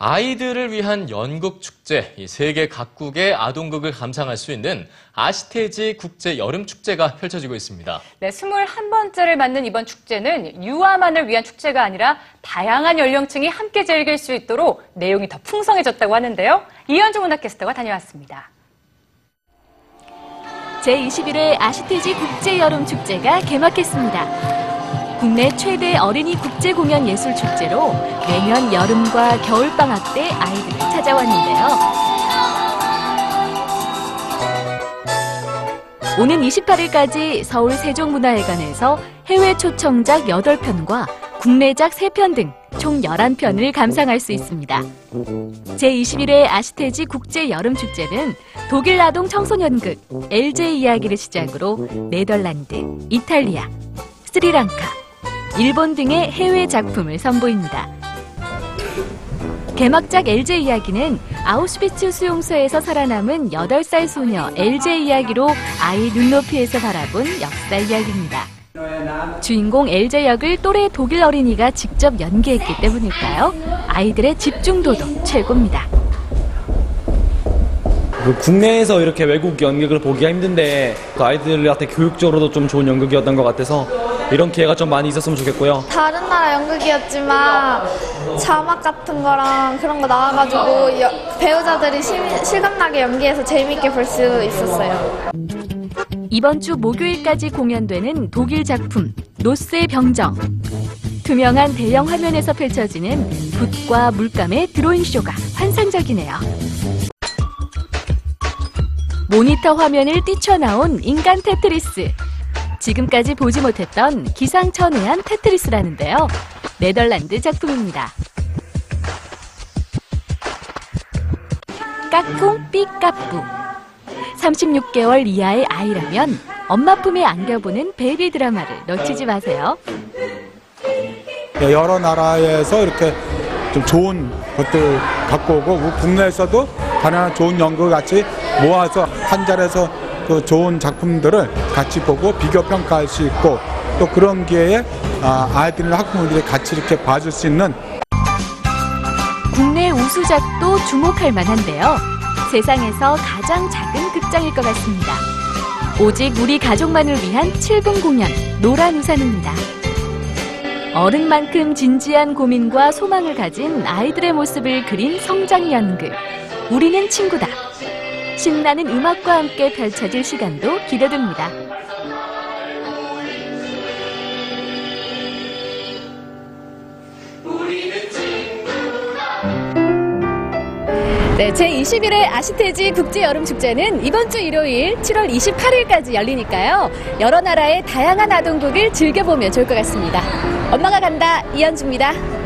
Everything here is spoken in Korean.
아이들을 위한 연극 축제, 이 세계 각국의 아동극을 감상할 수 있는 아시테지 국제 여름 축제가 펼쳐지고 있습니다. 네, 21번째를 맞는 이번 축제는 유아만을 위한 축제가 아니라 다양한 연령층이 함께 즐길 수 있도록 내용이 더 풍성해졌다고 하는데요. 이현주 문화캐스터가 다녀왔습니다. 제21회 아시테지 국제 여름 축제가 개막했습니다. 국내 최대 어린이 국제 공연 예술 축제로 매년 여름과 겨울 방학 때 아이들을 찾아왔는데요. 오는 28일까지 서울 세종문화회관에서 해외 초청작 8편과 국내작 3편 등 총 11편을 감상할 수 있습니다. 제21회 아시테지 국제 여름 축제는 독일 아동 청소년극 LJ 이야기를 시작으로 네덜란드, 이탈리아, 스리랑카, 일본 등의 해외 작품을 선보입니다. 개막작 LJ 이야기는 아우슈비츠 수용소에서 살아남은 8살 소녀 LJ 이야기로 아이 눈높이에서 바라본 역사 이야기입니다. 주인공 LJ 역을 또래 독일 어린이가 직접 연기했기 때문일까요? 아이들의 집중도도 최고입니다. 그 국내에서 이렇게 외국 연극을 보기가 힘든데 그 아이들한테 교육적으로도 좀 좋은 연극이었던 것 같아서 이런 기회가 좀 많이 있었으면 좋겠고요. 다른 나라 연극이었지만 자막 같은 거랑 그런 거 나와가지고 여- 배우자들이 실- 실감나게 연기해서 재미있게 볼 수 있었어요. 이번 주 목요일까지 공연되는 독일 작품 노스의 병정. 투명한 대형 화면에서 펼쳐지는 붓과 물감의 드로잉 쇼가 환상적이네요. 모니터 화면을 뛰쳐나온 인간 테트리스. 지금까지 보지 못했던 기상천외한 테트리스라는데요. 네덜란드 작품입니다. 까꿍 peekaboo. 36개월 이하의 아이라면 엄마 품에 안겨보는 베이비 드라마를 놓치지 마세요. 여러 나라에서 이렇게 좀 좋은 것들 갖고 오고 우리 국내에서도 가능한 좋은 연극 같이 모아서 한 자리에서 그 좋은 작품들을 같이 보고 비교 평가할 수 있고 또 그런 기회에 아, 아이들이나 학부모들이 같이 이렇게 봐줄 수 있는 국내 우수작도 주목할 만한데요. 세상에서 가장 작은 극장일 것 같습니다. 오직 우리 가족만을 위한 7분 공연 노란 우산입니다. 어른만큼 진지한 고민과 소망을 가진 아이들의 모습을 그린 성장 연극. 우리는 친구다. 신나는 음악과 함께 펼쳐질 시간도 기대됩니다. 네, 제21회 아시테지 국제 여름 축제는 이번 주 일요일 7월 28일까지 열리니까요. 여러 나라의 다양한 아동극을 즐겨보면 좋을 것 같습니다. 엄마가 간다, 이현주입니다.